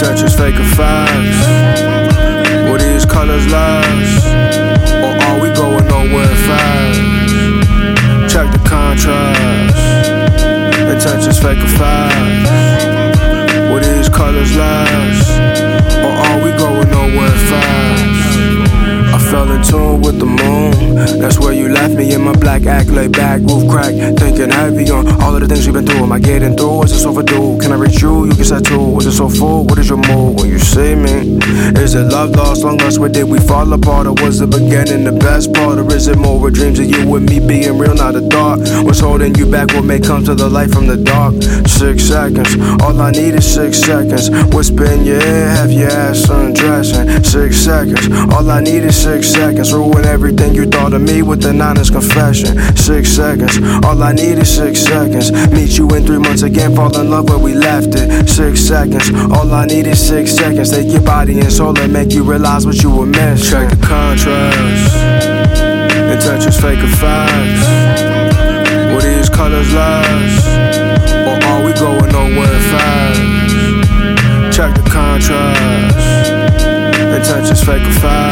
fake or facts? These colors lies? Or are we going nowhere fast? Check the contrast. Intentions fake or facts? These colors lies? Or are we going nowhere fast? I fell in tune with the moon. That's where you left me in my black act, laid back, roof crack, thinking heavy on all of the things we've been through. Am I getting through? Is this overdue? Can I reach you? You can say to. Was it so full? What is your mood when you see me? Is it love lost, long lost? Where did we fall apart? Or was the beginning the best part? Or is it more a dreams of you and me being real, not a thought? What's holding you back? What may come to the light from the dark? Six seconds, all I need is six seconds. Whisper in your ear, have your ass undressing. Six seconds, all I need is six seconds. Ruin everything you thought of me with an honest confession. Six seconds, all I need is six seconds. Meet you in three months again, fall in love where we left it. Six seconds, all I need is six seconds. Take your body and soul and make you realize what you were missing. Check the contrast. Intentions fake or facts. Were these colors lies? Or are we going nowhere fast? Check the contrast. Intentions fake or facts.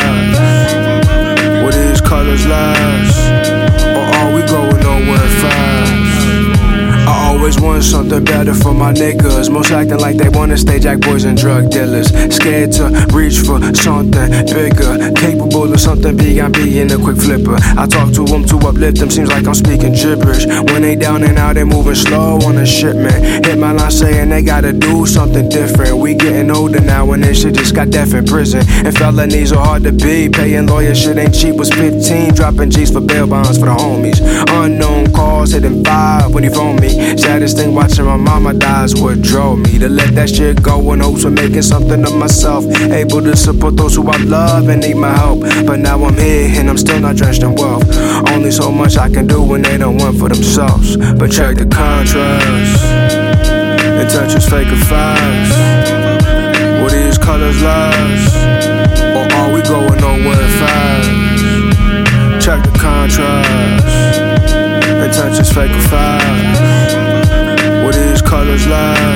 Want something better for my niggas. Most acting like they wanna stay jack boys and drug dealers. Scared to reach for something bigger. Capable of something big, I'm being a quick flipper. I talk to them to uplift them, seems like I'm speaking gibberish. When they down and out, they moving slow on the shipment. Hit my line saying they gotta do something different. We getting older now and this shit just got death in prison. And felonies are hard to beat. Paying lawyers shit ain't cheap. Was 15, dropping G's for bail bonds for the homies. Unknown calls hitting five when you phone me. Saddest thing watching my mama die is what drove me to let that shit go and hopes of making something of myself. Able to support those who I love and need my help. But now I'm here and I'm still not drenched in wealth. Only so much I can do when they don't want for themselves. But check the contrast. Intentions fake or facts. Were these colors lies? Or are we going nowhere fast? Check the contrast. Intentions fake or facts colors love.